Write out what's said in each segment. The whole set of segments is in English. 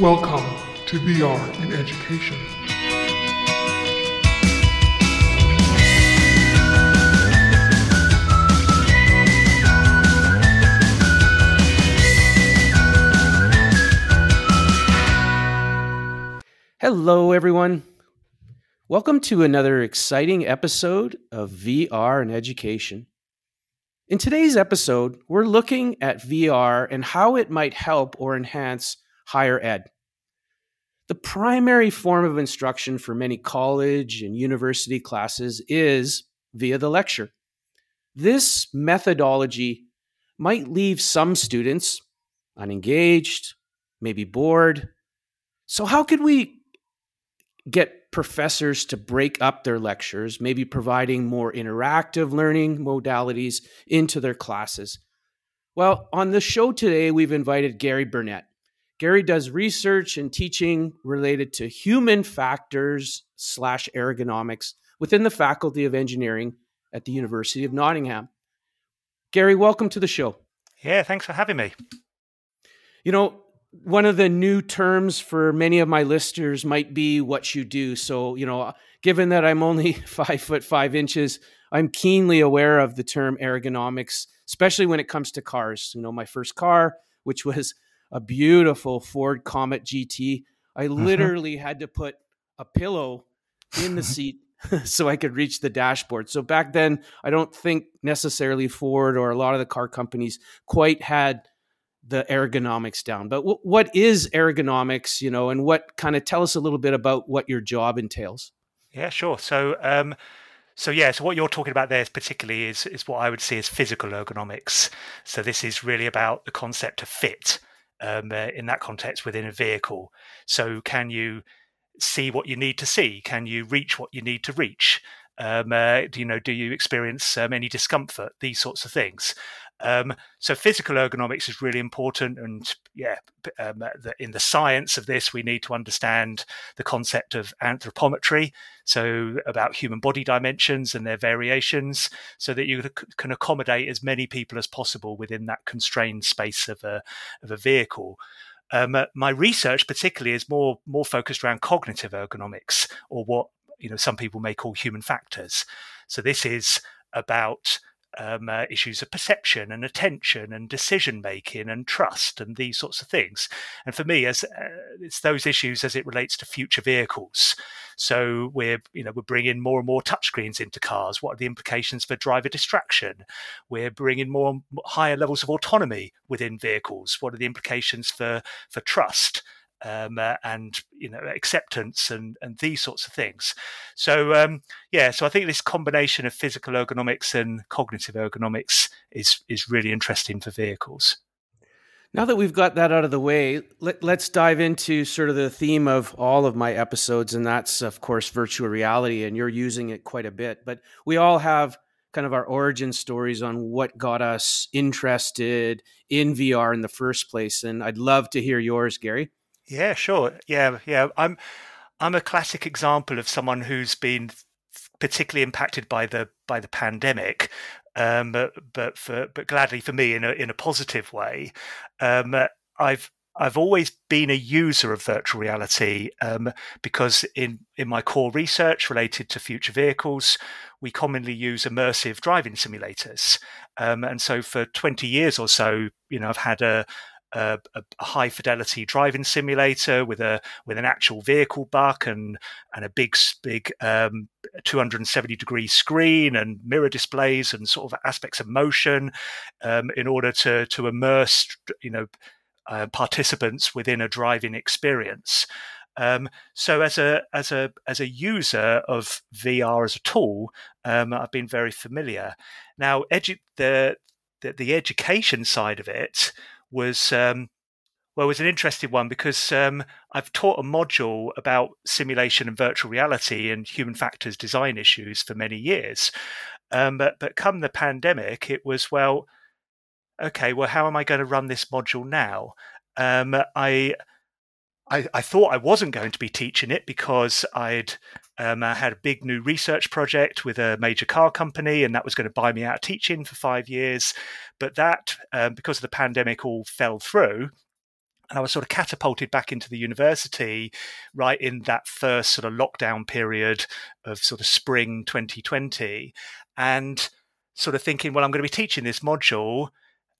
Welcome to VR in Education. Hello, everyone. Welcome to another exciting episode of VR and Education. In today's episode, we're looking at VR and how it might help or enhance higher ed. The primary form of instruction for many college and university classes is via the lecture. This methodology might leave some students unengaged, maybe bored. So, how could we get professors to break up their lectures, maybe providing more interactive learning modalities into their classes? Well, on the show today, we've invited Gary Burnett. Gary does research and teaching related to human factors slash ergonomics within the Faculty of Engineering at the University of Nottingham. Gary, welcome to the show. Yeah, thanks for having me. You know, one of the new terms for many of my listeners might be what you do. So, you know, given that I'm only five foot five inches, I'm keenly aware of the term ergonomics, especially when it comes to cars. You know, my first car, which was a beautiful Ford Comet GT. I mm-hmm. literally had to put a pillow in the seat so I could reach the dashboard. So back then, I don't think necessarily Ford or a lot of the car companies quite had the ergonomics down. But w- what is ergonomics, you know, and what kind of tell us a little bit about what your job entails? Yeah, sure. So, um, so yeah, so what you're talking about there, particularly, is is what I would see as physical ergonomics. So this is really about the concept of fit um, uh, in that context within a vehicle. So, can you see what you need to see? Can you reach what you need to reach? Um, uh, do you know? Do you experience um, any discomfort? These sorts of things. Um, so physical ergonomics is really important, and yeah, um, the, in the science of this, we need to understand the concept of anthropometry, so about human body dimensions and their variations, so that you can accommodate as many people as possible within that constrained space of a of a vehicle. Um, uh, my research, particularly, is more more focused around cognitive ergonomics, or what you know some people may call human factors. So this is about um, uh, issues of perception and attention and decision making and trust and these sorts of things. And for me, as uh, it's those issues as it relates to future vehicles. So we're you know we're bringing more and more touchscreens into cars. What are the implications for driver distraction? We're bringing more higher levels of autonomy within vehicles. What are the implications for for trust? Um, uh, and you know acceptance and and these sorts of things. So um, yeah, so I think this combination of physical ergonomics and cognitive ergonomics is is really interesting for vehicles. Now that we've got that out of the way, let, us dive into sort of the theme of all of my episodes, and that's of course virtual reality, and you're using it quite a bit. But we all have kind of our origin stories on what got us interested in VR in the first place, and I'd love to hear yours, Gary. Yeah, sure. Yeah, yeah. I'm I'm a classic example of someone who's been particularly impacted by the by the pandemic, um, but but for but gladly for me in a in a positive way. Um, I've I've always been a user of virtual reality um, because in in my core research related to future vehicles, we commonly use immersive driving simulators, um, and so for twenty years or so, you know, I've had a a, a, high fidelity driving simulator with a with an actual vehicle buck and and a big big um, 270 degree screen and mirror displays and sort of aspects of motion um, in order to to immerse you know uh, participants within a driving experience. Um, so as a as a as a user of VR as a tool, um, I've been very familiar. Now, edu- the, the the education side of it was um, well, was an interesting one because um, I've taught a module about simulation and virtual reality and human factors design issues for many years. Um, but but come the pandemic, it was well, okay, well, how am I going to run this module now? Um, I I, I thought I wasn't going to be teaching it because I'd um, I had a big new research project with a major car company, and that was going to buy me out of teaching for five years. But that, um, because of the pandemic, all fell through. And I was sort of catapulted back into the university right in that first sort of lockdown period of sort of spring 2020. And sort of thinking, well, I'm going to be teaching this module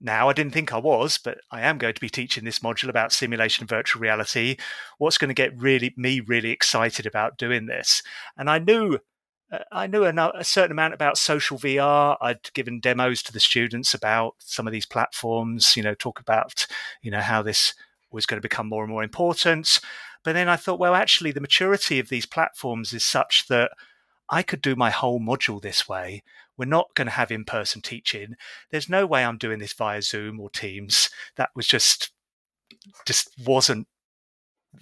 now. I didn't think I was, but I am going to be teaching this module about simulation virtual reality. What's going to get really me really excited about doing this? And I knew uh, I knew a, certain amount about social VR. I'd given demos to the students about some of these platforms. You know, talk about you know how this was going to become more and more important. But then I thought, well, actually, the maturity of these platforms is such that I could do my whole module this way. We're not going to have in person teaching. There's no way I'm doing this via Zoom or Teams. That was just, just wasn't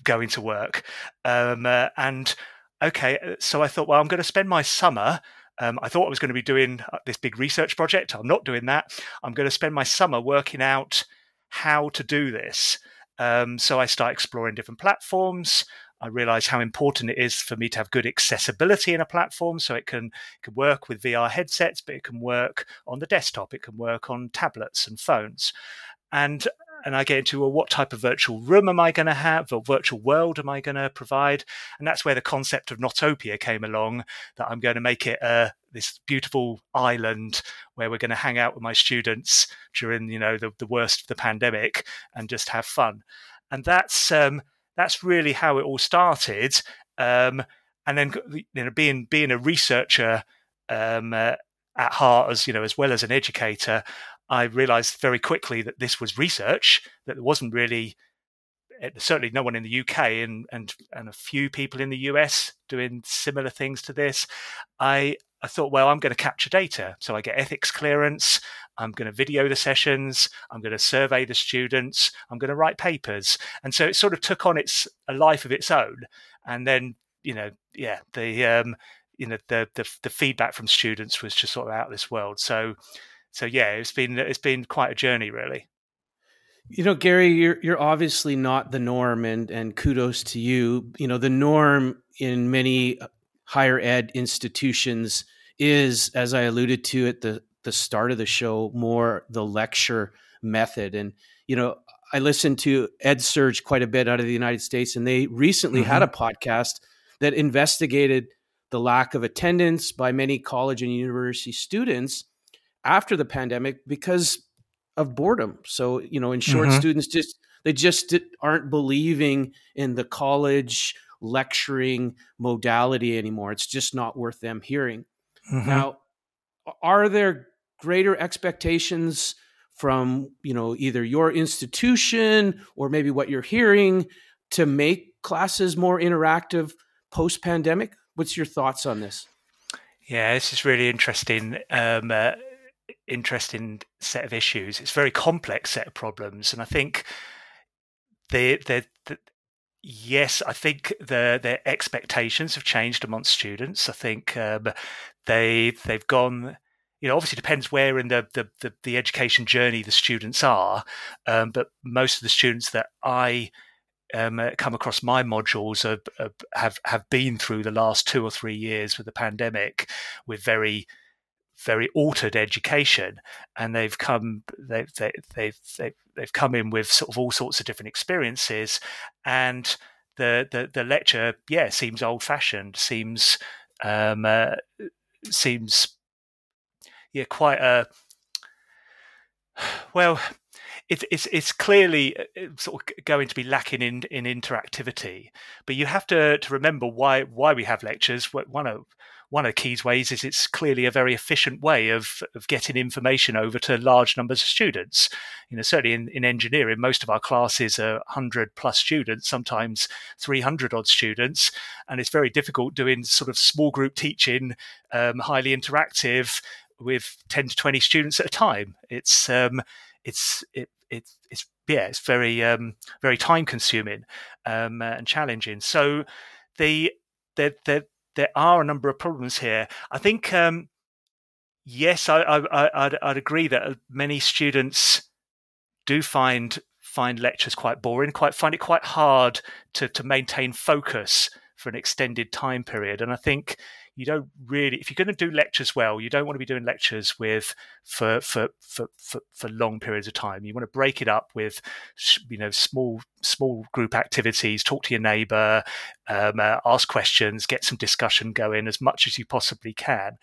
going to work. Um, uh, and okay, uh, so I thought, well, I'm going to spend my summer. Um, I thought I was going to be doing uh, this big research project. I'm not doing that. I'm going to spend my summer working out how to do this. Um, so I start exploring different platforms. I realized how important it is for me to have good accessibility in a platform so it can, it can work with VR headsets, but it can work on the desktop, it can work on tablets and phones. And and I get into well, what type of virtual room am I going to have, or virtual world am I going to provide? And that's where the concept of Notopia came along. That I'm going to make it uh, this beautiful island where we're going to hang out with my students during you know the, the worst of the pandemic and just have fun. And that's um, that's really how it all started. Um, and then you know, being being a researcher um, uh, at heart, as you know, as well as an educator, I realised very quickly that this was research. That there wasn't really eh, certainly no one in the UK and and and a few people in the US doing similar things to this. I I thought, well, I'm going to capture data. So I get ethics clearance. I'm going to video the sessions. I'm going to survey the students. I'm going to write papers. And so it sort of took on its a life of its own. And then, you know, yeah, the, um, you know, the, the, the feedback from students was just sort of out of this world. So, so yeah, it's been, it's been quite a journey really. You know, Gary, you're you're obviously not the norm, and and kudos to you. You know, the norm in many higher ed institutions is, as I alluded to at the, the start of the show, more the lecture method. And, you know, I listened to EdSurge quite a bit out of the United States, and they recently mm-hmm. had a podcast that investigated the lack of attendance by many college and university students after the pandemic because of boredom. So, you know, in short, mm-hmm. students just they just aren't believing in the college lecturing modality anymore. It's just not worth them hearing. Mm-hmm. Now, are there greater expectations from you know either your institution or maybe what you're hearing to make classes more interactive post pandemic? What's your thoughts on this? Yeah, this is really interesting. Um, uh, interesting set of issues. It's a very complex set of problems, and I think the the, the Yes, I think the their expectations have changed amongst students. I think um, they they've gone. You know, obviously depends where in the the, the, the education journey the students are, um, but most of the students that I um, uh, come across my modules are, are, have have been through the last two or three years with the pandemic, with very very altered education, and they've come they've they, they've they've they've come in with sort of all sorts of different experiences, and the the, the lecture yeah seems old fashioned, seems um, uh, seems yeah quite a well it's it's it's clearly uh, uh, sort of going to be lacking in in interactivity. But you have to to remember why why we have lectures. One of one of the keys ways is it's clearly a very efficient way of, of getting information over to large numbers of students. You know, certainly in, in engineering, most of our classes are 100 plus students, sometimes 300 odd students, and it's very difficult doing sort of small group teaching, um, highly interactive with 10 to 20 students at a time. It's um, it's it, it, it's yeah, it's very um, very time consuming um, and challenging. So the the the there are a number of problems here. I think, um, yes, I, I, I'd, I'd agree that uh, many students do find find lectures quite boring, quite find it quite hard to to maintain focus for an extended time period. And I think you don't really if you're going to do lectures well you don't want to be doing lectures with for for for for, for long periods of time you want to break it up with you know small small group activities talk to your neighbor um, uh, ask questions get some discussion going as much as you possibly can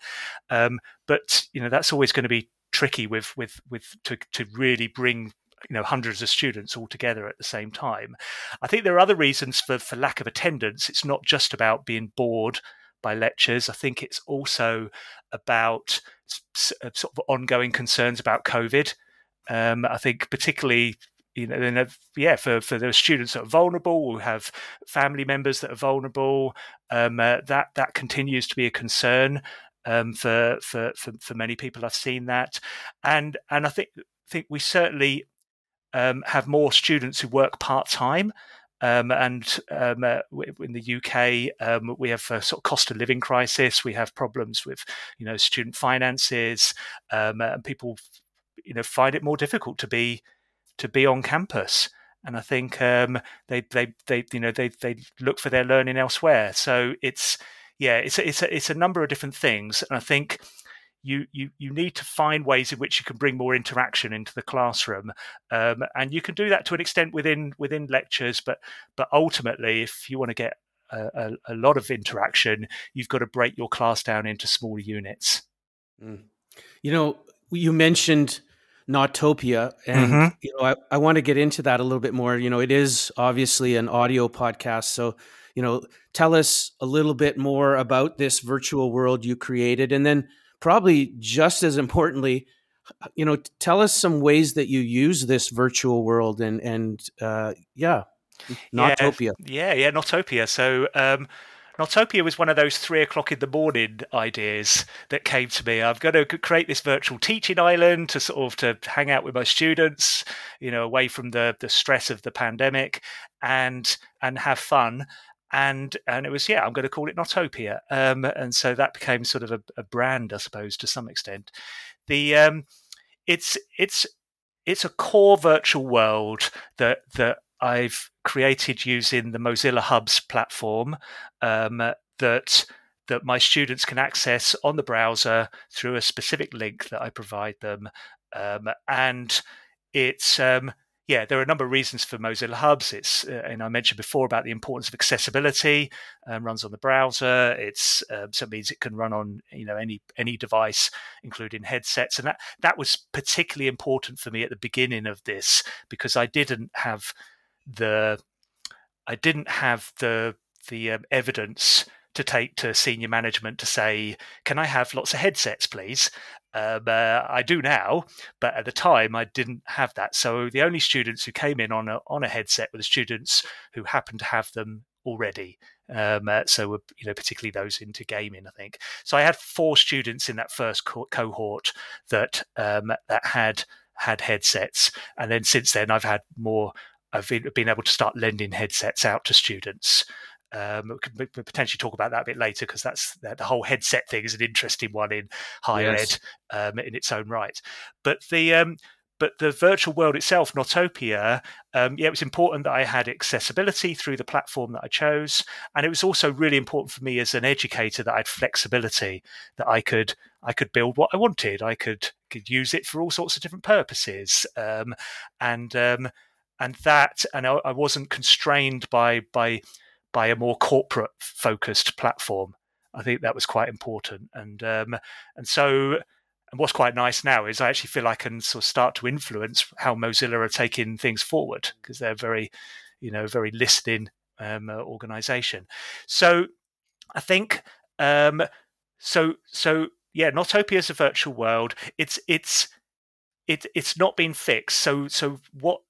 um, but you know that's always going to be tricky with with with to to really bring you know hundreds of students all together at the same time. I think there are other reasons for for lack of attendance. It's not just about being bored by lectures. I think it's also about uh, sort of ongoing concerns about COVID. Um, I think particularly you know, yeah, for, for those students that are vulnerable, who have family members that are vulnerable, um, uh, that that continues to be a concern um, for, for for for many people. I've seen that, and and I think think we certainly um, have more students who work part time. Um, and um, uh, in the UK, um, we have a sort of cost of living crisis. We have problems with, you know, student finances, um, and people, you know, find it more difficult to be to be on campus. And I think um, they, they, they, you know, they, they look for their learning elsewhere. So it's, yeah, it's a, it's a, it's a number of different things. And I think you you you need to find ways in which you can bring more interaction into the classroom, um, and you can do that to an extent within within lectures. But but ultimately, if you want to get a, a, a lot of interaction, you've got to break your class down into smaller units. Mm. You know, you mentioned Noughtopia, and mm-hmm. you know, I, I want to get into that a little bit more. You know, it is obviously an audio podcast, so you know, tell us a little bit more about this virtual world you created, and then probably just as importantly, you know, tell us some ways that you use this virtual world and and uh, yeah, Noughtopia. Yeah, yeah, yeah, Noughtopia. So. Um, Noughtopia was one of those three o'clock in the morning ideas that came to me. I'm going to create this virtual teaching island to sort of to hang out with my students, you know, away from the the stress of the pandemic, and and have fun and and it was yeah i'm going to call it notopia um, and so that became sort of a, a, brand i suppose to some extent. The um, it's it's it's a core virtual world that that i've created using the mozilla hubs platform um, that that my students can access on the browser through a specific link that i provide them um, and it's um, yeah, there are a number of reasons for Mozilla Hubs. It's uh, and I mentioned before about the importance of accessibility. Um, runs on the browser. It's um, so it means it can run on you know any any device, including headsets, and that that was particularly important for me at the beginning of this because I didn't have the I didn't have the the um, evidence to take to senior management to say, "Can I have lots of headsets, please?" Um, uh, I do now, but at the time I didn't have that. So the only students who came in on a on a headset were the students who happened to have them already. Um, uh, so you know, particularly those into gaming, I think. So I had four students in that first co- cohort that um, that had had headsets, and then since then I've had more. I've been, been able to start lending headsets out to students. Um, we could potentially talk about that a bit later because that's the whole headset thing is an interesting one in higher yes. ed um, in its own right. But the um, but the virtual world itself, Notopia, um, yeah, it was important that I had accessibility through the platform that I chose, and it was also really important for me as an educator that I had flexibility, that I could I could build what I wanted, I could could use it for all sorts of different purposes, um, and um, and that, and I, I wasn't constrained by by by a more corporate focused platform. I think that was quite important, and um, and so and what's quite nice now is I actually feel I can sort of start to influence how Mozilla are taking things forward because they're very, you know, very listening um, uh, organization. So I think um, so. So yeah, Noughtopia is a virtual world. It's it's it, it's not been fixed. So so what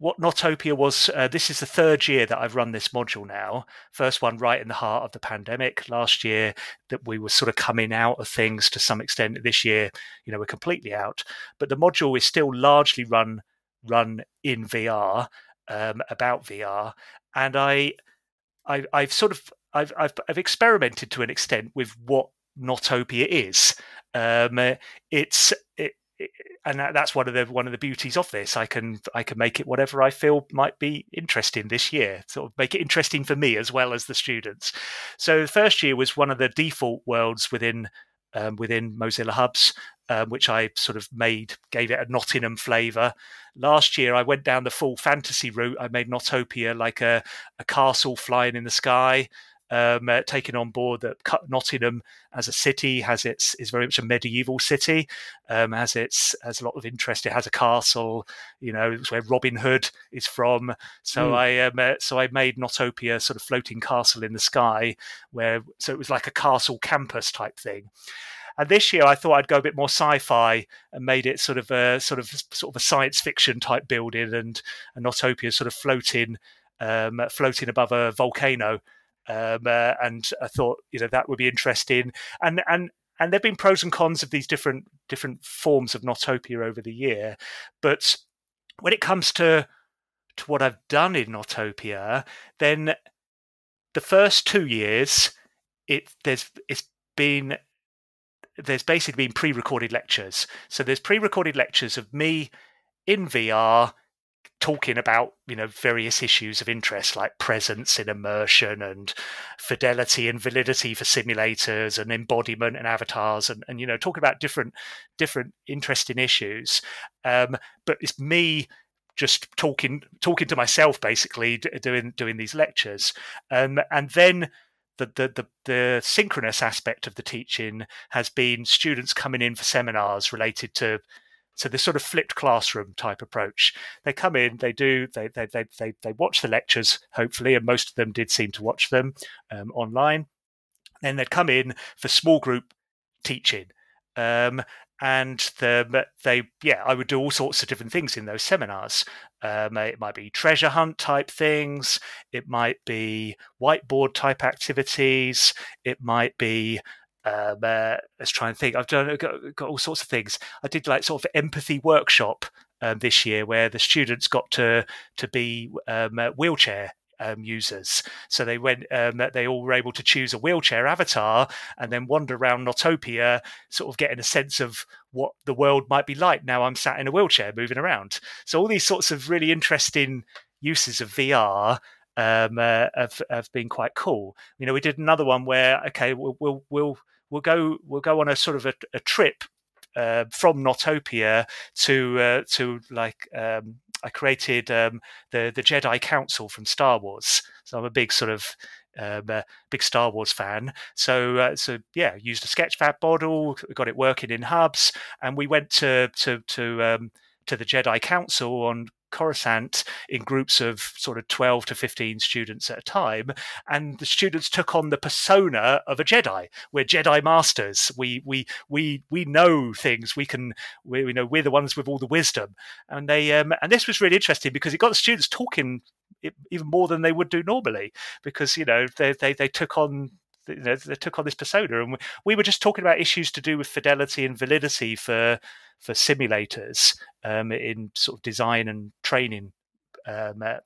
what Notopia was, uh, this is the third year that I've run this module now. First one right in the heart of the pandemic. Last year that we were sort of coming out of things to some extent. This year, you know, we're completely out. But the module is still largely run run in VR, um, about VR, and I, I, I've sort of I've, I've, I've experimented to an extent with what Notopia is. Um, it's it, and that, that's one of the one of the beauties of this. I can I can make it whatever I feel might be interesting this year. Sort of make it interesting for me as well as the students. So the first year was one of the default worlds within um, within Mozilla Hubs, um, which I sort of made, gave it a Nottingham flavour. Last year, I went down the full fantasy route. I made Notopia like a, a castle flying in the sky um, uh, taking on board that Nottingham as a city has its is very much a medieval city, um, has its has a lot of interest. It has a castle, you know, it's where Robin Hood is from. So mm. I um, uh, so I made Notopia sort of floating castle in the sky, where so it was like a castle campus type thing. And this year, I thought I'd go a bit more sci-fi and made it sort of a sort of sort of a science fiction type building, and, and Notopia sort of floating um, floating above a volcano um, uh, and I thought you know that would be interesting. And and and there've been pros and cons of these different different forms of Notopia over the year, but when it comes to to what I've done in Notopia, then the first two years, it there's it's been there's basically been pre-recorded lectures. So there's pre-recorded lectures of me in VR talking about you know various issues of interest like presence in immersion and fidelity and validity for simulators and embodiment and avatars and, and you know talking about different different interesting issues. Um, but it's me just talking talking to myself basically doing doing these lectures. Um, and then the, the, the, the synchronous aspect of the teaching has been students coming in for seminars related to so this sort of flipped classroom type approach. They come in, they do, they they they they, they watch the lectures, hopefully, and most of them did seem to watch them um, online. Then they'd come in for small group teaching. Um, and the, they, yeah, I would do all sorts of different things in those seminars. Um, it might be treasure hunt type things. It might be whiteboard type activities. It might be um, uh, let's try and think. I've done got, got, all sorts of things. I did like sort of empathy workshop um, this year where the students got to to be um, uh, wheelchair um, users. So they went, um, they all were able to choose a wheelchair avatar and then wander around Notopia, sort of getting a sense of what the world might be like now I'm sat in a wheelchair moving around. So all these sorts of really interesting uses of VR um, uh, have have been quite cool. You know, we did another one where okay, we'll we'll we'll, we'll go we'll go on a sort of a, a trip uh, from Notopia to uh, to like um, I created um, the the Jedi Council from Star Wars. So I'm a big sort of um, uh, big Star Wars fan. So uh, so yeah, used a Sketchfab model, got it working in hubs, and we went to to to um, to the Jedi Council on Coruscant in groups of sort of 12 to 15 students at a time. And the students took on the persona of a Jedi. We're Jedi masters. We we we we know things. We can we know we're the ones with all the wisdom. And they um, and this was really interesting because it got the students talking even more than they would do normally because you know they they, they took on you know, they took on this persona, and we were just talking about issues to do with fidelity and validity for for simulators um, in sort of design and training um, uh,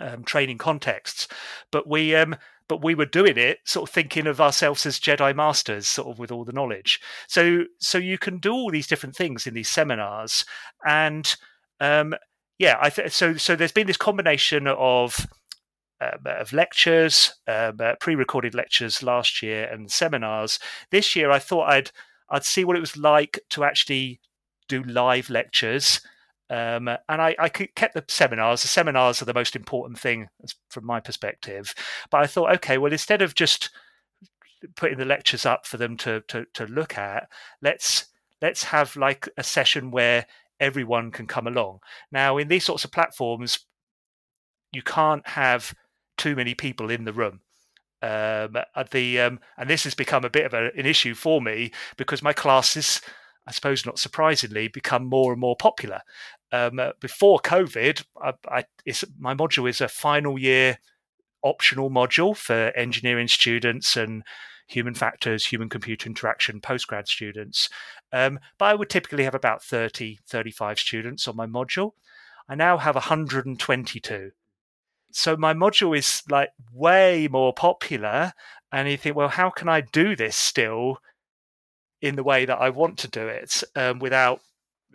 um, training contexts. But we um, but we were doing it sort of thinking of ourselves as Jedi masters, sort of with all the knowledge. So so you can do all these different things in these seminars, and um, yeah, I th- so so there's been this combination of of lectures, pre-recorded lectures last year, and seminars. This year, I thought I'd I'd see what it was like to actually do live lectures. Um, and I, I kept the seminars. The seminars are the most important thing from my perspective. But I thought, okay, well, instead of just putting the lectures up for them to to, to look at, let's let's have like a session where everyone can come along. Now, in these sorts of platforms, you can't have too many people in the room. Um, the um, and this has become a bit of a, an issue for me because my classes, I suppose not surprisingly, become more and more popular. Um, uh, before COVID, I, I, my module is a final year optional module for engineering students and human factors, human computer interaction postgrad students. Um, but I would typically have about 30, 35 students on my module. I now have 122 so my module is like way more popular and you think well how can i do this still in the way that i want to do it um, without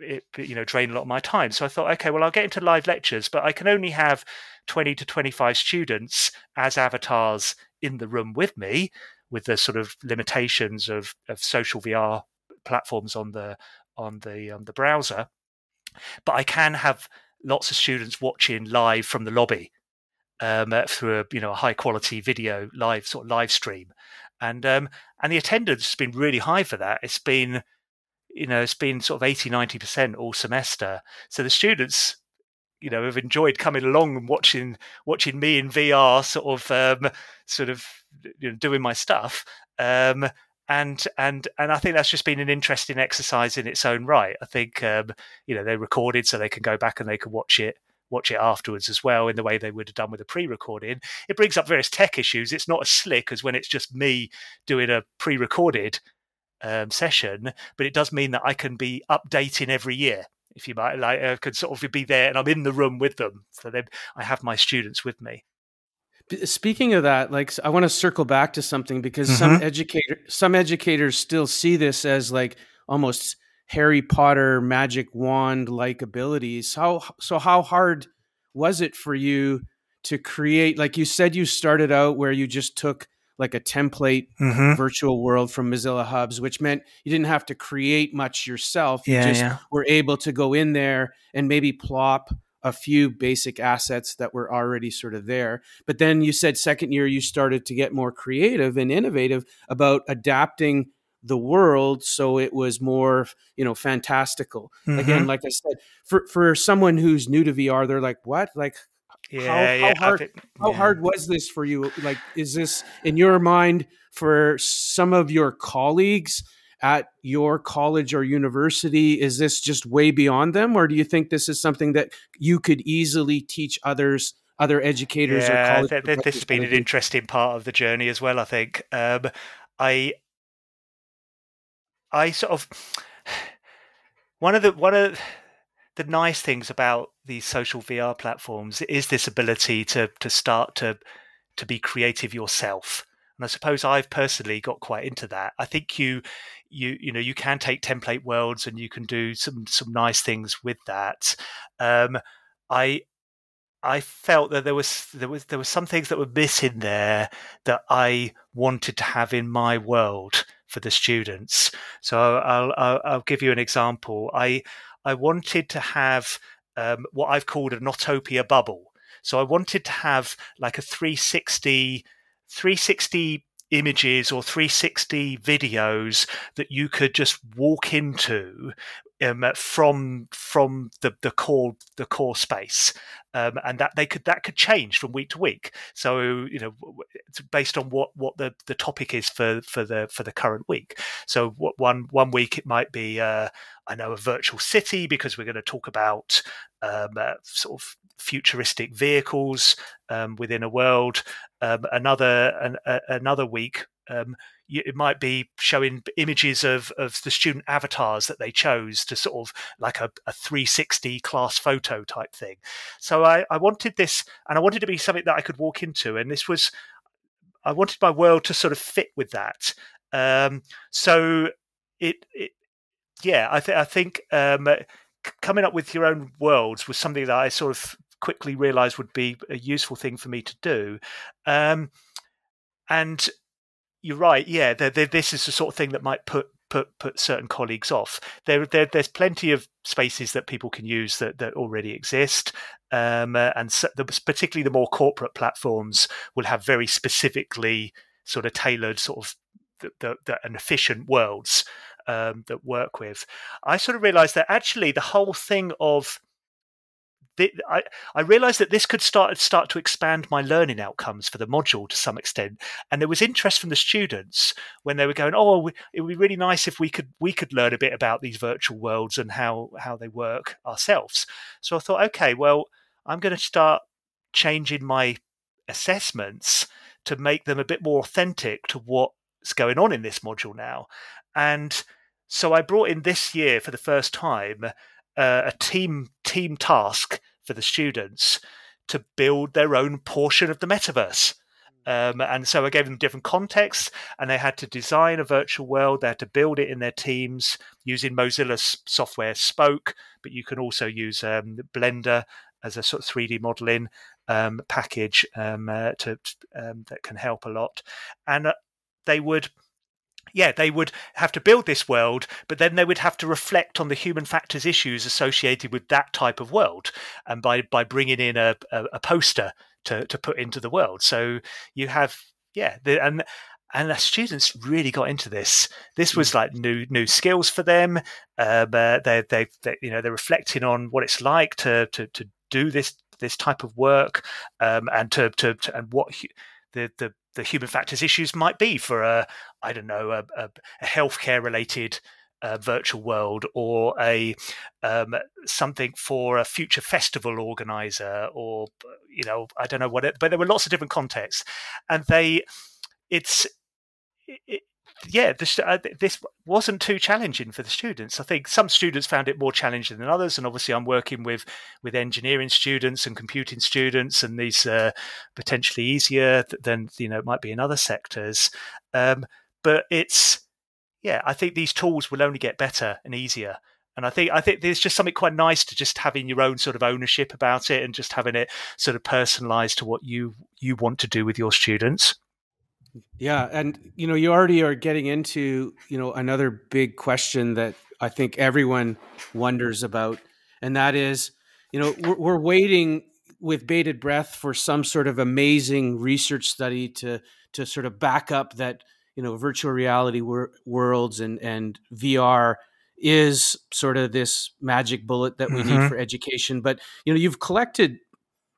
it you know drain a lot of my time. So I thought, okay, well I'll get into live lectures, but I can only have 20 to 25 students as avatars in the room with me, with the sort of limitations of, of social VR platforms on the on the um, the browser. But I can have lots of students watching live from the lobby um, uh, through a you know a high quality video live sort of live stream, and um, and the attendance has been really high for that. It's been you know it's been sort of 80 90 percent all semester so the students you know have enjoyed coming along and watching watching me in vr sort of um, sort of you know doing my stuff um, and and and I think that's just been an interesting exercise in its own right. I think um, you know they're recorded so they can go back and they can watch it watch it afterwards as well in the way they would have done with a pre-recording. It brings up various tech issues. It's not as slick as when it's just me doing a pre-recorded um, session, but it does mean that I can be updating every year. If you might like, I could sort of be there and I'm in the room with them. So then I have my students with me. Speaking of that, like I want to circle back to something because mm-hmm. some educator some educators still see this as like almost Harry Potter magic wand like abilities. How so how hard was it for you to create like you said you started out where you just took like a template mm-hmm. virtual world from Mozilla Hubs, which meant you didn't have to create much yourself. Yeah, you just yeah. were able to go in there and maybe plop a few basic assets that were already sort of there. But then you said second year you started to get more creative and innovative about adapting the world so it was more you know fantastical mm-hmm. again like i said for for someone who's new to vr they're like what like yeah, how, yeah, how hard, think, yeah. how hard was this for you like is this in your mind for some of your colleagues at your college or university? Is this just way beyond them, or do you think this is something that you could easily teach others? Other educators yeah, or college. Th- th- this has been an interesting part of the journey as well. I think um, I, I sort of one of the one of the nice things about these social VR platforms is this ability to to start to to be creative yourself. And I suppose I've personally got quite into that. I think you you you know you can take template worlds and you can do some some nice things with that. Um, I I felt that there was there was there were some things that were missing there that I wanted to have in my world for the students. So I'll I'll, I'll give you an example. I I wanted to have um, what I've called an Autopia bubble. So I wanted to have like a 360 360 images or 360 videos that you could just walk into um, from from the, the core the core space, um, and that they could that could change from week to week. So you know, based on what what the, the topic is for for the for the current week. So what one one week it might be uh, I know a virtual city because we're going to talk about um, uh, sort of futuristic vehicles um, within a world. Um, another an, a, another week, um, it might be showing images of of the student avatars that they chose to sort of like a, a 360 class photo type thing. So I, I wanted this, and I wanted to be something that I could walk into, and this was I wanted my world to sort of fit with that. Um, so it, it yeah, I, th- I think um, coming up with your own worlds was something that I sort of quickly realized would be a useful thing for me to do. Um, and you're right, yeah, they're, they're, this is the sort of thing that might put put put certain colleagues off. There, there there's plenty of spaces that people can use that that already exist, um, uh, and so the, particularly the more corporate platforms will have very specifically sort of tailored sort of the, the, the, and efficient worlds um, that work with. I sort of realized that actually the whole thing of I, I realized that this could start start to expand my learning outcomes for the module to some extent, and there was interest from the students when they were going, "Oh, it would be really nice if we could we could learn a bit about these virtual worlds and how how they work ourselves." So I thought, okay, well, I'm going to start changing my assessments to make them a bit more authentic to what's going on in this module now, and so I brought in this year for the first time uh, a team team task for the students to build their own portion of the metaverse. Um, and so I gave them different contexts, and they had to design a virtual world. They had to build it in their teams using Mozilla software Spoke, but you can also use um, Blender as a sort of 3D modeling um, package um, uh, to, um, that can help a lot. And uh, they would yeah, they would have to build this world, but then they would have to reflect on the human factors issues associated with that type of world, and by by bringing in a, a, a poster to to put into the world. So you have yeah, the, and and the students really got into this. This was mm. like new new skills for them. Um, uh, they, they they you know they're reflecting on what it's like to to to do this this type of work, um, and to, to, to and what the the the human factors issues might be for a I don't know a, a, a healthcare related uh, virtual world or a um, something for a future festival organizer or you know I don't know what it, but there were lots of different contexts. And they it's it, yeah, this, uh, this wasn't too challenging for the students. I think some students found it more challenging than others, and obviously, I'm working with with engineering students and computing students, and these are potentially easier than you know it might be in other sectors. Um, but it's yeah, I think these tools will only get better and easier. And I think I think there's just something quite nice to just having your own sort of ownership about it and just having it sort of personalized to what you you want to do with your students. Yeah, and you know, you already are getting into you know another big question that I think everyone wonders about, and that is, you know, we're, we're waiting with bated breath for some sort of amazing research study to to sort of back up that you know virtual reality wor- worlds and and VR is sort of this magic bullet that we mm-hmm. need for education. But you know, you've collected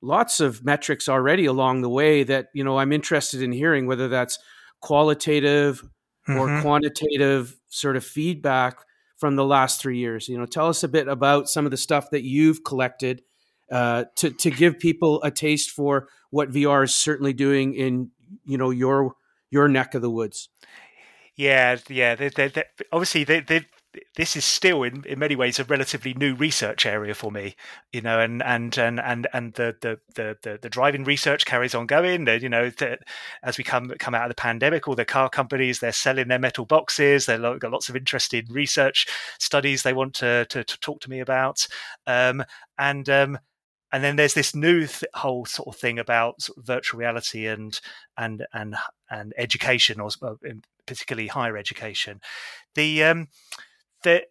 lots of metrics already along the way that you know I'm interested in hearing whether that's qualitative mm-hmm. or quantitative sort of feedback from the last three years. You know, tell us a bit about some of the stuff that you've collected uh, to to give people a taste for what VR is certainly doing in you know your your neck of the woods. Yeah, yeah. They, they, they, obviously, they, they this is still in, in many ways a relatively new research area for me you know and and and and, and the, the the the driving research carries on going. You know the, as we come come out of the pandemic all the car companies they're selling their metal boxes. They've got lots of interesting research studies they want to to, to talk to me about. Um, and um, and then there's this new th- whole sort of thing about sort of virtual reality and and and and education or particularly higher education. The um that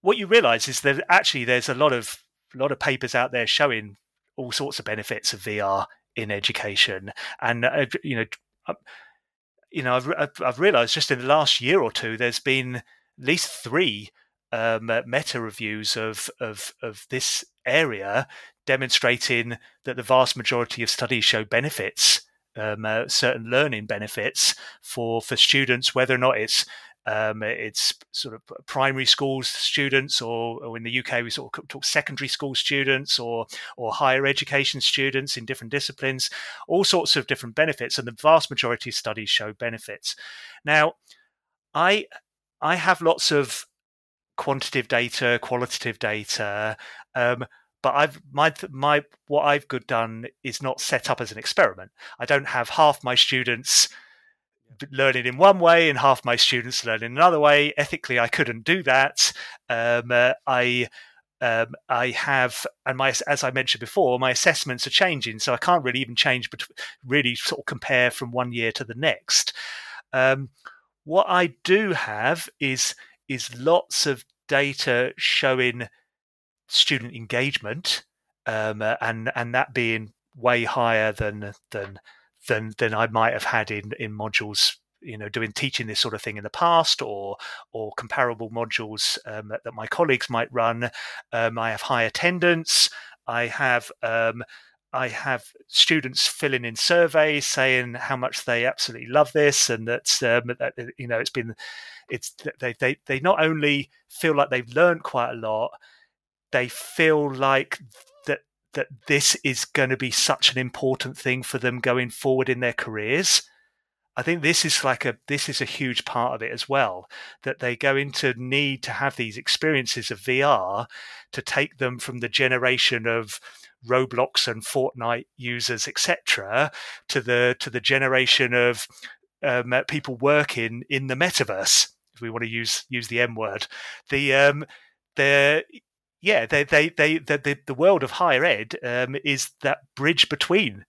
what you realize is that actually there's a lot of a lot of papers out there showing all sorts of benefits of VR in education, and uh, you know, uh, you know, I've, I've realized just in the last year or two, there's been at least three um, uh, meta reviews of, of of this area demonstrating that the vast majority of studies show benefits, um, uh, certain learning benefits for for students, whether or not it's um, it's sort of primary schools students, or, or, in the UK we sort of talk secondary school students, or or higher education students in different disciplines. All sorts of different benefits, and the vast majority of studies show benefits. Now, I I have lots of quantitative data, qualitative data. Um, but I've my my what I've good done is not set up as an experiment. I don't have half my students learning in one way and half my students learn in another way. Ethically, I couldn't do that. Um, uh, I um, I have, and my as I mentioned before, my assessments are changing, so I can't really even change, but really sort of compare from one year to the next. Um, what I do have is is lots of data showing student engagement, um, uh, and and that being way higher than than than than I might have had in in modules you know doing teaching this sort of thing in the past or or comparable modules um, that, that, my colleagues might run. Um, i have high attendance. I have um, I have students filling in surveys saying how much they absolutely love this, and that, um, that you know it's been it's they, they they not only feel like they've learned quite a lot, they feel like that this is going to be such an important thing for them going forward in their careers. I think this is like a this is a huge part of it as well that they go into need to have these experiences of VR to take them from the generation of Roblox and Fortnite users, etc., to the to the generation of um, people working in the metaverse. If we want to use use the M word, the um, the yeah, they, they, they, the, the world of higher ed um, is that bridge between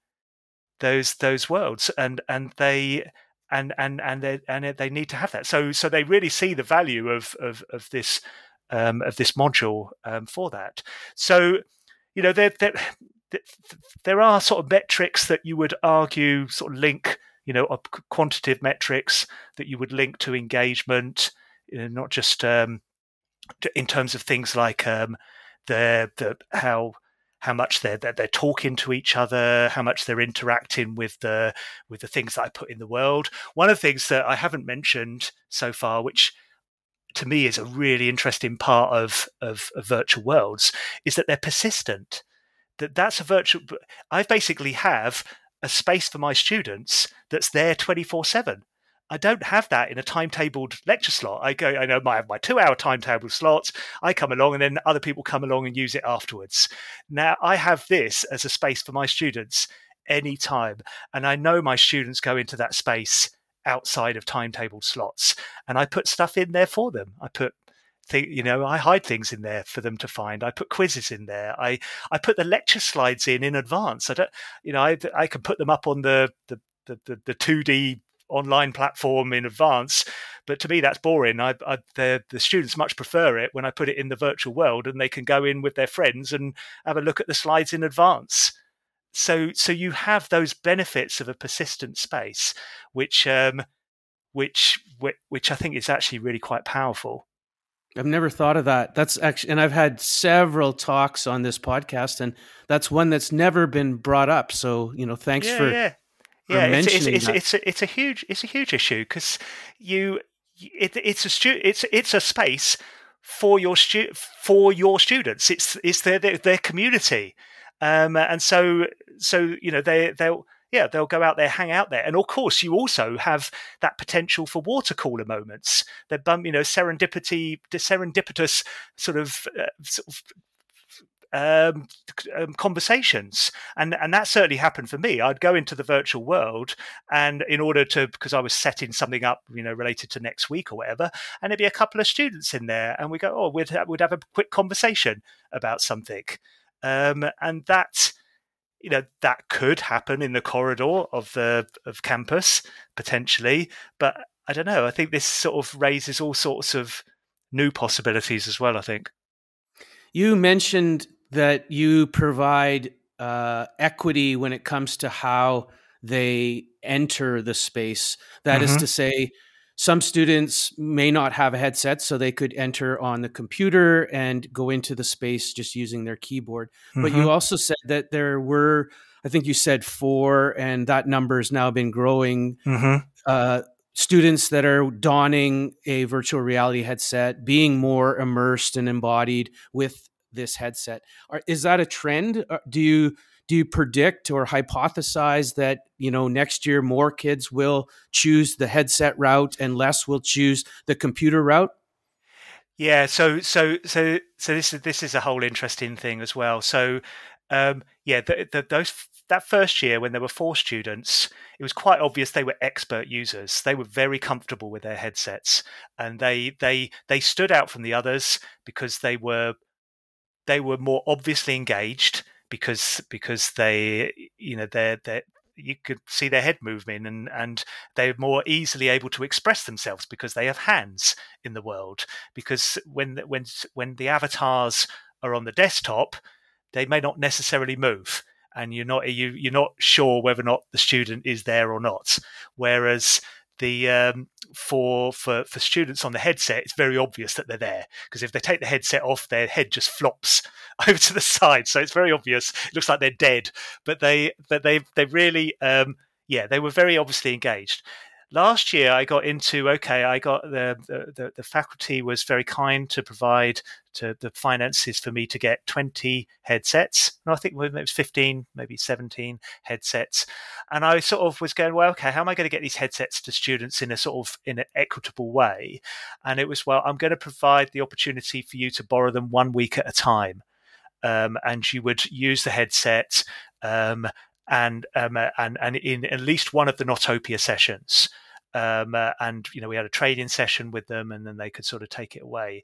those those worlds, and and they and and and they and they need to have that. So so they really see the value of of of this um, of this module um, for that. So you know there there there are sort of metrics that you would argue sort of link you know quantitative metrics that you would link to engagement, you know, not just um, in terms of things like um, the the how how much they're, they're, they're talking to each other, how much they're interacting with the with the things that I put in the world. One of the things that I haven't mentioned so far, which to me is a really interesting part of, of, of virtual worlds, is that they're persistent. That that's a virtual. I basically have a space for my students that's there twenty four seven. I don't have that in a timetabled lecture slot. I go, I know I have my two hour timetable slots. I come along and then other people come along and use it afterwards. Now I have this as a space for my students anytime. And I know my students go into that space outside of timetabled slots and I put stuff in there for them. I put Th- you know i hide things in there for them to find i put quizzes in there i i put the lecture slides in in advance i don't you know i i can put them up on the the the, the, the 2d online platform in advance. But to me, that's boring. I, I, the students much prefer it when I put it in the virtual world and they can go in with their friends and have a look at the slides in advance. So, so you have those benefits of a persistent space, which, um, which, which I think is actually really quite powerful. I've never thought of that. That's actually, and I've had several talks on this podcast, and that's one that's never been brought up. So, you know, thanks yeah, for yeah yeah, it's it's, it's, it's, a, it's a huge it's a huge issue because you it, it's a stu- it's it's a space for your stu- for your students. It's it's their their, their community, um, and so so you know they they'll yeah they'll go out there hang out there. And of course you also have that potential for water cooler moments. They bump you know serendipity serendipitous sort of, uh, sort of um, um, conversations, and and that certainly happened for me. I'd go into the virtual world, and in order to because I was setting something up, you know, related to next week or whatever, and there'd be a couple of students in there, and we go, oh, we'd we'd have a quick conversation about something, um, and that you know that could happen in the corridor of the of campus potentially. But i don't know. I think this sort of raises all sorts of new possibilities as well i think. You mentioned that you provide uh, equity when it comes to how they enter the space. That mm-hmm. is to say, some students may not have a headset, so they could enter on the computer and go into the space just using their keyboard. Mm-hmm. But you mm-hmm. also said that there were, I think you said four, and that number has now been growing. Mm-hmm. Uh, students that are donning a virtual reality headset, being more immersed and embodied with this headset. Are, is that a trend? Uh, do you do you predict or hypothesize that you know next year more kids will choose the headset route and less will choose the computer route? Yeah, so so so so this is this is a whole interesting thing as well. So um, yeah, the, the, those that first year when there were four students, it was quite obvious they were expert users. They were very comfortable with their headsets, and they they they stood out from the others because they were they were more obviously engaged because because they you know they're they you could see their head moving and and they're more easily able to express themselves because they have hands in the world. Because when when when the avatars are on the desktop they may not necessarily move and you're not you you're not sure whether or not the student is there or not. Whereas the um, for for for students on the headset, it's very obvious that they're there because if they take the headset off, their head just flops over to the side, so it's very obvious. It looks like they're dead, but they but they they really um, yeah they were very obviously engaged last year I got into okay, I got the, the the faculty was very kind to provide to the finances for me to get 20 headsets. And I think it was 15, maybe 17 headsets. And I sort of was going, well, okay, how am I going to get these headsets to students in a sort of in an equitable way? And it was, well, I'm going to provide the opportunity for you to borrow them one week at a time. um, and you would use the headset um, and um, and and in at least one of the Nottopia sessions. Um, uh, and you know we had a training session with them, and then they could sort of take it away.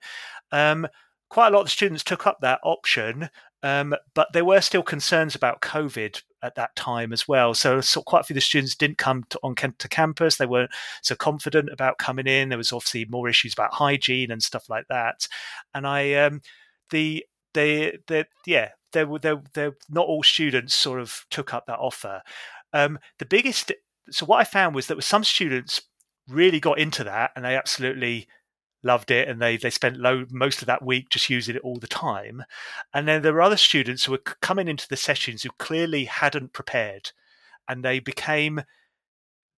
Um, quite a lot of students took up that option, um, but there were still concerns about COVID at that time as well. So, so quite a few of the students didn't come to, on to campus. They weren't so confident about coming in. There was obviously more issues about hygiene and stuff like that. And I, um, the they, they, yeah, there were there, there, not all students sort of took up that offer. Um, the biggest, so what I found was that some students really got into that and they absolutely loved it and they they spent low, most of that week just using it all the time. And then there were other students who were coming into the sessions who clearly hadn't prepared and they became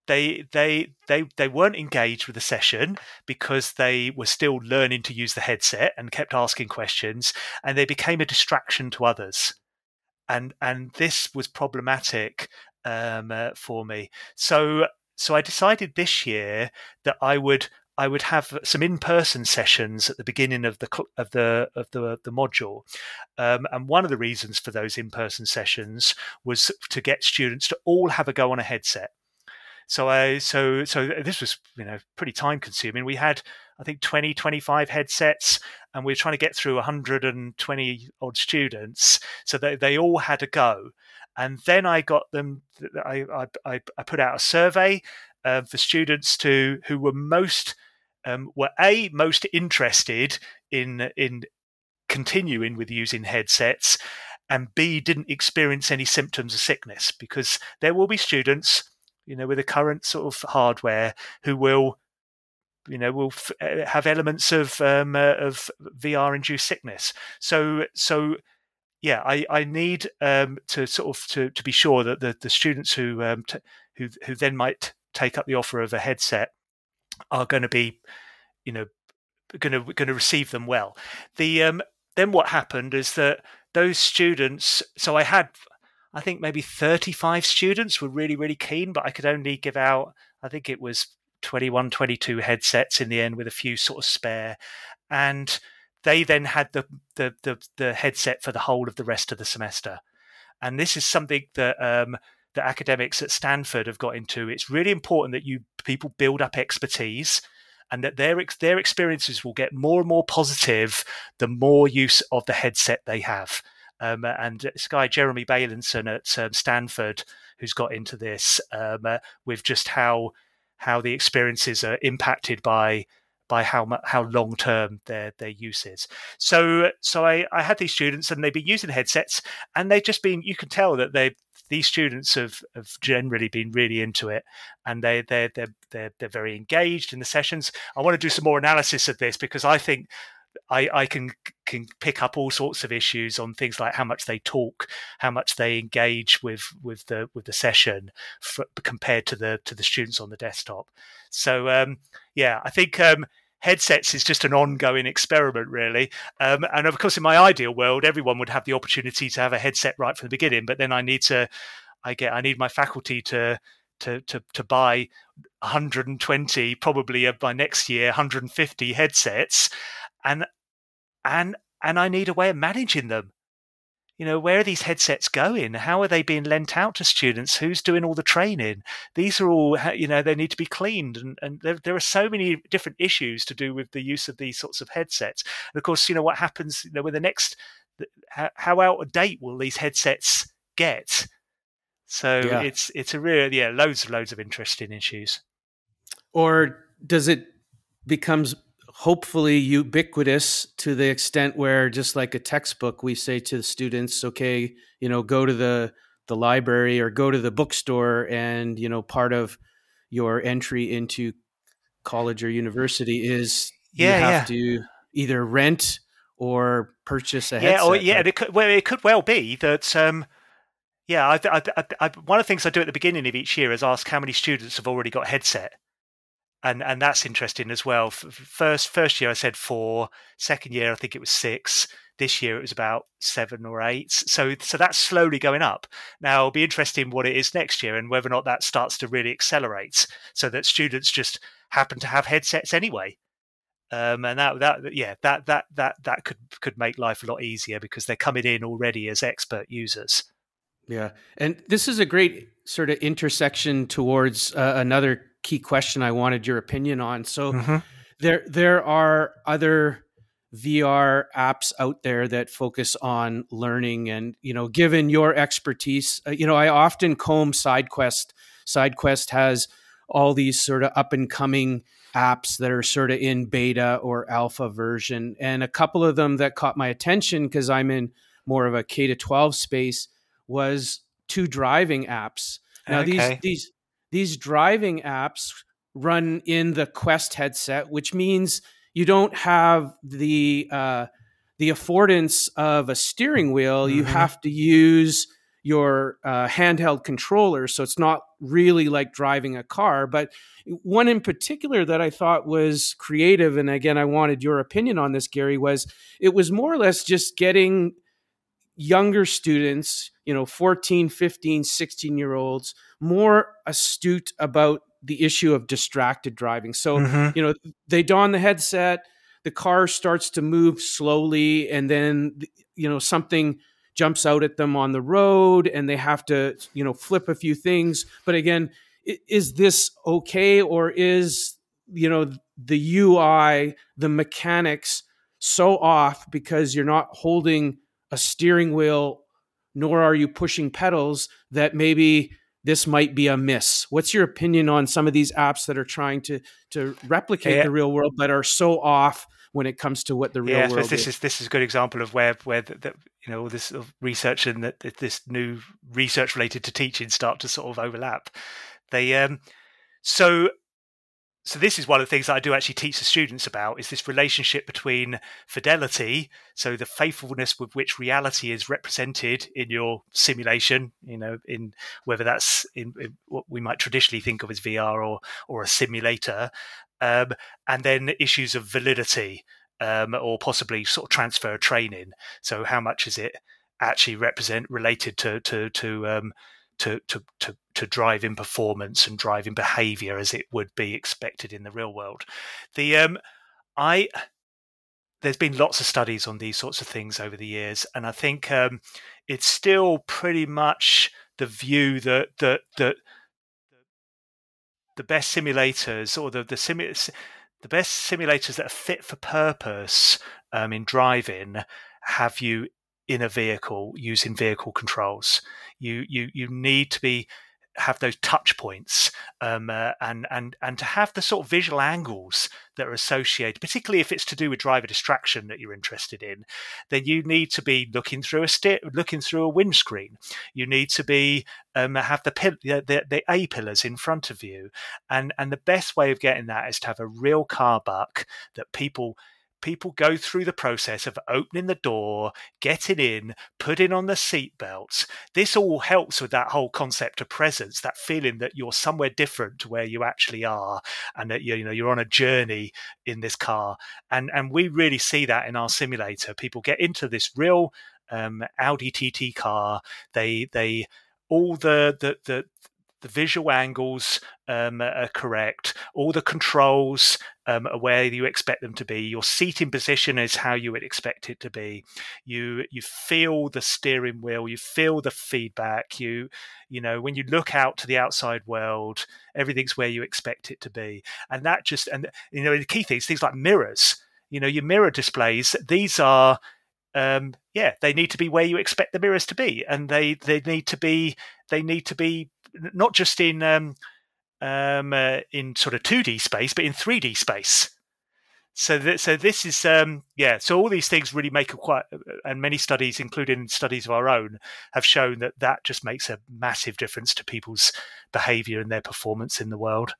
they they they they weren't engaged with the session because they were still learning to use the headset and kept asking questions and they became a distraction to others. And and this was problematic um, uh, for me so so I decided this year that I would I would have some in-person sessions at the beginning of the of the of the the module, um, and one of the reasons for those in-person sessions was to get students to all have a go on a headset. So I so so this was you know pretty time consuming. We had I think 20 25 headsets and we were trying to get through 120 odd students so they, they all had a go and then I got them I I, I put out a survey uh, for students to who were most um, were a most interested in in continuing with using headsets, and b didn't experience any symptoms of sickness because there will be students, you know, with the current sort of hardware who will you know will f- uh, have elements of um, uh, of VR induced sickness. So so yeah, I I need um, to sort of to to be sure that the the students who um, t- who who then might take up the offer of a headset are going to be, you know, going to going to receive them well. The um, then what happened is that those students. So I had, I think maybe thirty five students were really really keen, but I could only give out. I think it was 21, 22 headsets in the end with a few sort of spare, and they then had the the the, the headset for the whole of the rest of the semester. And this is something that um, that academics at Stanford have got into. It's really important that you people build up expertise and that their their experiences will get more and more positive the more use of the headset they have. Um, and this guy Jeremy Bailenson at um, Stanford, who's got into this um, uh, with just how how the experiences are impacted by by how how long term their their use is. So so I, I had these students and they've been using headsets and they've just been you can tell that they these students have, have generally been really into it and they they they're, they're they're very engaged in the sessions. I want to do some more analysis of this because I think I, I can can pick up all sorts of issues on things like how much they talk, how much they engage with with the with the session for, compared to the to the students on the desktop. So um, yeah, I think um, headsets is just an ongoing experiment, really. Um, and of course, in my ideal world, everyone would have the opportunity to have a headset right from the beginning. But then I need to, I get, I need my faculty to to to to buy 120, probably by next year, 150 headsets, and and and I need a way of managing them you know where are these headsets going? How are they being lent out to students? Who's doing all the training? These are all you know they need to be cleaned and, and there, there are so many different issues to do with the use of these sorts of headsets. And of course you know what happens you know with the next how, how out of date will these headsets get? So yeah. it's it's a real yeah loads and loads of interesting issues. Or does it becomes hopefully ubiquitous to the extent where just like a textbook we say to the students okay you know go to the the library or go to the bookstore and you know part of your entry into college or university is yeah, you have yeah. to either rent or purchase a yeah, headset. Or, yeah, it could, well, it could well be that. Um, yeah, I, I, I, one of the things I do at the beginning of each year is ask how many students have already got headset, and and that's interesting as well. First first year I said four. Second year I think it was six. This year it was about seven or eight. So so that's slowly going up. Now it'll be interesting what it is next year and whether or not that starts to really accelerate, so that students just happen to have headsets anyway. Um, and that that yeah that that that that could could make life a lot easier because they're coming in already as expert users. Yeah, and this is a great sort of intersection towards uh, another key question I wanted your opinion on. So mm-hmm. there there are other VR apps out there that focus on learning and you know given your expertise uh, you know I often comb SideQuest SideQuest has all these sort of up and coming apps that are sort of in beta or alpha version and a couple of them that caught my attention because I'm in more of a K to 12 space was two driving apps now okay. these these these driving apps run in the Quest headset which means you don't have the uh, the affordance of a steering wheel. Mm-hmm. You have to use your uh, handheld controller, so it's not really like driving a car. But one in particular that I thought was creative, and again, I wanted your opinion on this, Gary, was it was more or less just getting younger students, you know, 14, 15, 16 year olds, more astute about the issue of distracted driving. So, mm-hmm. you know, they don the headset, the car starts to move slowly, and then, you know, something jumps out at them on the road and they have to, you know, flip a few things. But again, is this okay or is, you know, the UI, the mechanics so off because you're not holding a steering wheel nor are you pushing pedals that maybe this might be a miss. What's your opinion on some of these apps that are trying to to replicate yeah. the real world but are so off when it comes to what the real yeah, world this is? is this is a good example of where where the, the, you know all this research and that this new research related to teaching start to sort of overlap. They um so so this is one of the things that I do actually teach the students about is this relationship between fidelity, so the faithfulness with which reality is represented in your simulation, you know, in whether that's in, in what we might traditionally think of as VR or or a simulator, um, and then issues of validity um, or possibly sort of transfer training. So how much is it actually represent related to to to um, to, to, to, to drive in performance and drive in behavior as it would be expected in the real world. The um, I there's been lots of studies on these sorts of things over the years, and I think um, it's still pretty much the view that that that the best simulators or the the simu- the best simulators that are fit for purpose um, in driving have you in a vehicle using vehicle controls. You you you need to be have those touch points um, uh, and and and to have the sort of visual angles that are associated, particularly if it's to do with driver distraction that you're interested in, then you need to be looking through a sti- looking through a windscreen. You need to be um, have the, pil- the the A pillars in front of you, and and the best way of getting that is to have a real car buck that people people go through the process of opening the door, getting in, putting on the seatbelts. This all helps with that whole concept of presence, that feeling that you're somewhere different to where you actually are, and that you know you're on a journey in this car. And and we really see that in our simulator. People get into this real um, Audi TT car. They they all the the the the visual angles um, are correct, all the controls um, are where you expect them to be. Your seating position is how you would expect it to be. You you feel the steering wheel, you feel the feedback. You you know when you look out to the outside world, everything's where you expect it to be, and that just and you know the key things things like mirrors. You know your mirror displays. These are um, yeah, they need to be where you expect the mirrors to be, and they they need to be they need to be not just in um, um, uh, in sort of 2D space, but in 3D space. So, that, so this is um, yeah. So all these things really make a quite, uh, and many studies, including studies of our own, have shown that that just makes a massive difference to people's behaviour and their performance in the world.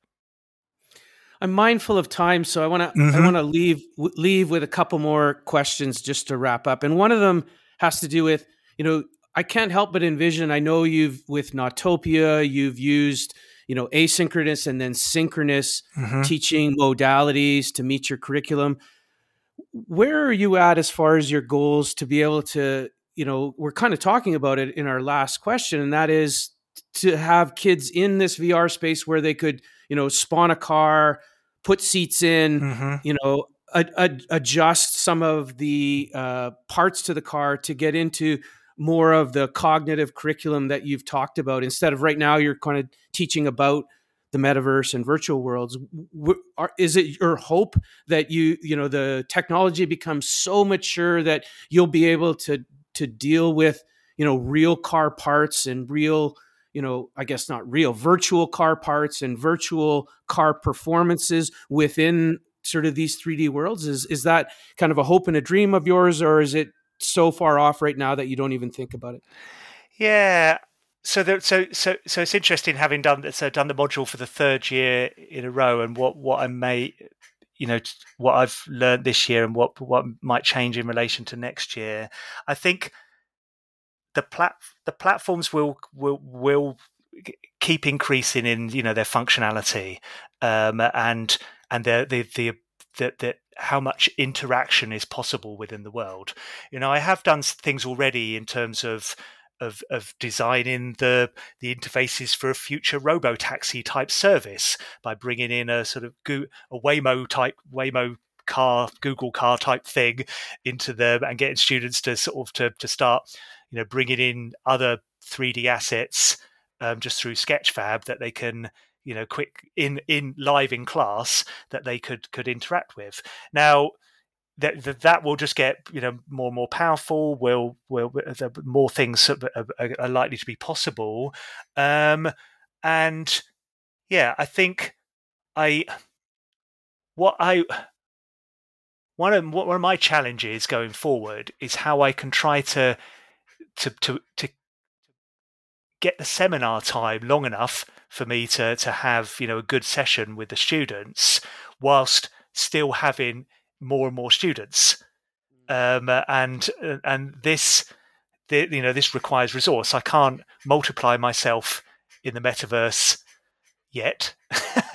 I'm mindful of time, so I want to mm-hmm. I want to leave leave with a couple more questions just to wrap up, and one of them has to do with you know I can't help but envision. I know you've with Nottopia, you've used you know asynchronous and then synchronous mm-hmm. teaching modalities to meet your curriculum. Where are you at as far as your goals to be able to? You know, we're kind of talking about it in our last question, and that is to have kids in this VR space where they could, you know, spawn a car, put seats in, mm-hmm. you know, adjust some of the uh, parts to the car to get into more of the cognitive curriculum that you've talked about. Instead of right now you're kind of teaching about the metaverse and virtual worlds. Is it your hope that you you know the technology becomes so mature that you'll be able to to deal with you know real car parts and real you know i guess not real virtual car parts and virtual car performances within sort of these 3d worlds? Is is that kind of a hope and a dream of yours or is it so far off right now that you don't even think about it yeah so so so so it's interesting having done so done the module for the third year in a row and what what I may you know what I've learned this year and what what might change in relation to next year. I think the plat the platforms will will will keep increasing in you know their functionality um, and and the the the, the, the how much interaction is possible within the world. You know, I have done things already in terms of of, of designing the the interfaces for a future robo taxi type service by bringing in a sort of a Waymo type Waymo car Google car type thing into them and getting students to sort of to, to start you know bringing in other 3D assets um, just through Sketchfab that they can you know quick in in live in class that they could could interact with now that, that that will just get you know more and more powerful. Will will uh, more things uh, uh, are, are, likely to be possible, um, and yeah, I think I what I one of one of my challenges going forward is how I can try to to to to get the seminar time long enough for me to to have you know a good session with the students whilst still having more and more students, um, and and this, the, you know, this requires resource. I can't multiply myself in the metaverse yet.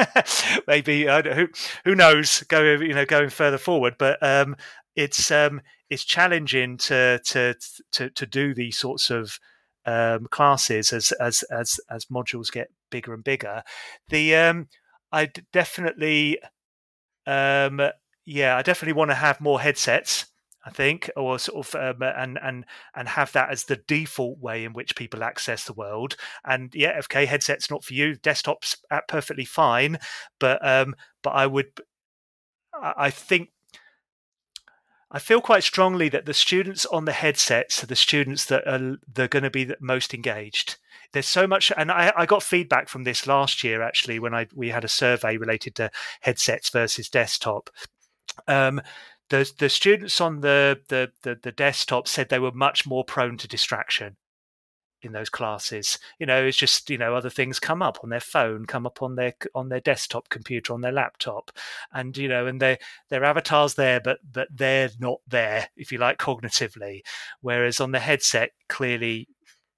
Maybe uh, who who knows? Going you know going further forward, but um, it's um, it's challenging to to to to do these sorts of um, classes as as as as modules get bigger and bigger. The um, I definitely um, yeah, I definitely want to have more headsets. I think, or sort of, um, and and and have that as the default way in which people access the world. And yeah, FK headsets not for you. Desktops at perfectly fine, but um, but I would, I think I feel quite strongly that the students on the headsets are the students that are they're going to be the most engaged. There's so much, and I, I, got feedback from this last year actually when I we had a survey related to headsets versus desktop, um, the the students on the, the, the the desktop said they were much more prone to distraction in those classes. You know, it's just you know other things come up on their phone, come up on their on their desktop computer, on their laptop, and you know, and their their avatars there, but but they're not there, if you like, cognitively. Whereas on the headset, clearly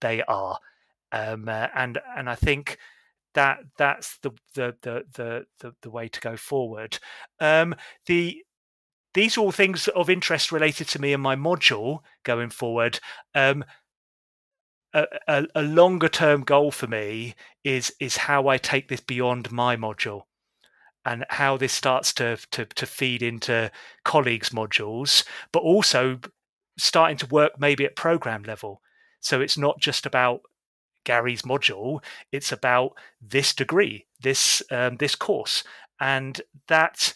they are, um, uh, and and I think that that's the the the the the, the way to go forward. Um, the these are all things of interest related to me in my module going forward. Um, a, a, longer term goal for me is is how I take this beyond my module and how this starts to, to to feed into colleagues' modules, but also starting to work maybe at program level. So it's not just about Gary's module; it's about this degree, this um, this course, and that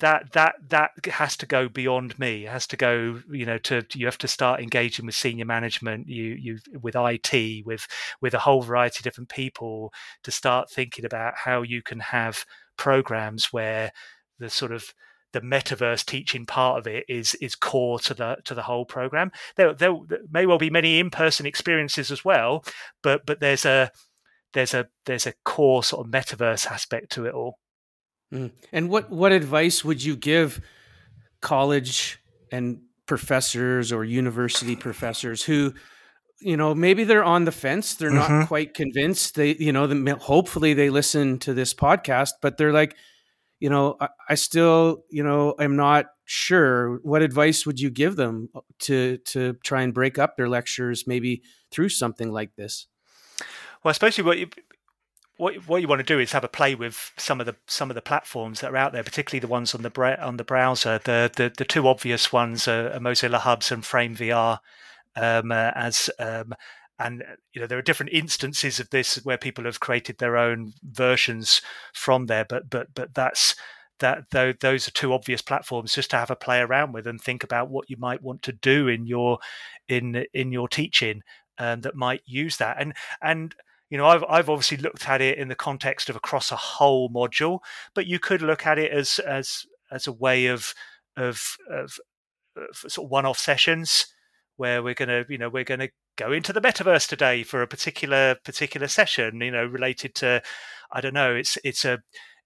that that that has to go beyond me. It has to go, you know, to you have to start engaging with senior management, you you with IT, with with a whole variety of different people to start thinking about how you can have programs where the sort of the metaverse teaching part of it is is core to the to the whole program. There, there may well be many in person experiences as well, but but there's a there's a there's a core sort of metaverse aspect to it all. Mm. And what what advice would you give college and professors or university professors who you know maybe they're on the fence they're mm-hmm. not quite convinced they you know the, hopefully they listen to this podcast but they're like you know I, I still you know i'm not sure what advice would you give them to to try and break up their lectures maybe through something like this well especially what you what what you want to do is have a play with some of the some of the platforms that are out there, particularly the ones on the on the browser. The the, the two obvious ones are, Mozilla Hubs and Frame VR, um, uh, as um, and you know there are different instances of this where people have created their own versions from there. But but but that's that though those are two obvious platforms just to have a play around with and think about what you might want to do in your in in your teaching um, that might use that and and you know I've I've obviously looked at it in the context of across a whole module, but you could look at it as as as a way of of, of, of sort of one-off sessions where we're going to you know we're going to go into the metaverse today for a particular particular session you know related to i don't know it's it's a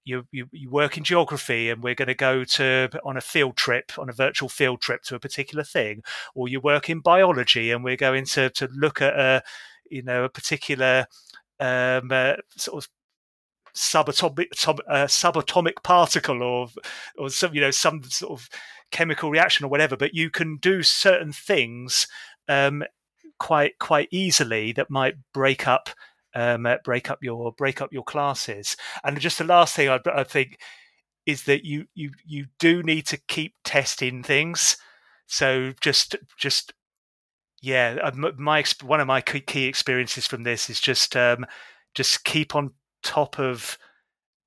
you, you, you work in geography and we're going to go to on a field trip on a virtual field trip to a particular thing or you work in biology and we're going to to look at a you know a particular um, uh, sort of subatomic sub, uh, subatomic particle or or some you know some sort of chemical reaction or whatever but you can do certain things um, quite quite easily that might break up um, uh, break up your break up your classes. And just the last thing I, I think is that you you you do need to keep testing things. So just just yeah, uh, my one of my key experiences from this is just um, just keep on top of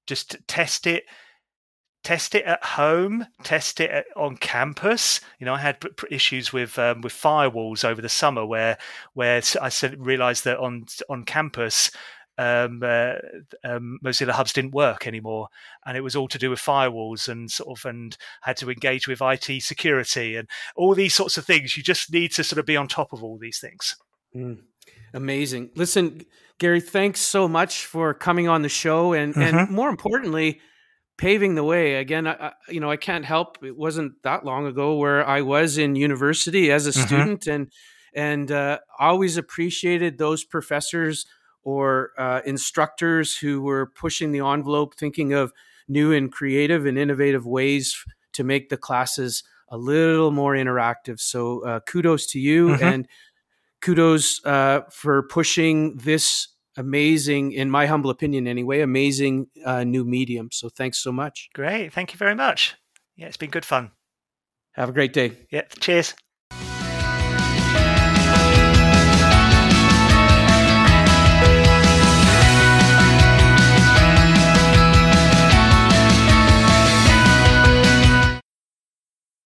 just test it test it at home test it at, on campus. You know i had issues with um, with firewalls over the summer where where i realized that on on campus um, uh, um, Mozilla Hubs didn't work anymore, and it was all to do with firewalls and sort of and had to engage with IT security and all these sorts of things. You just need to sort of be on top of all these things. Mm, amazing. Listen, Gary, thanks so much for coming on the show, and mm-hmm. and more importantly, paving the way. Again, I, you know, I can't help. It wasn't that long ago where I was in university as a mm-hmm. student, and and uh, always appreciated those professors or uh, instructors who were pushing the envelope, thinking of new and creative and innovative ways to make the classes a little more interactive. So uh, kudos to you mm-hmm. and kudos uh, for pushing this amazing, in my humble opinion anyway, amazing uh, new medium. So thanks so much. Great. Thank you very much. Yeah, it's been good fun. Have a great day. Yeah. Cheers.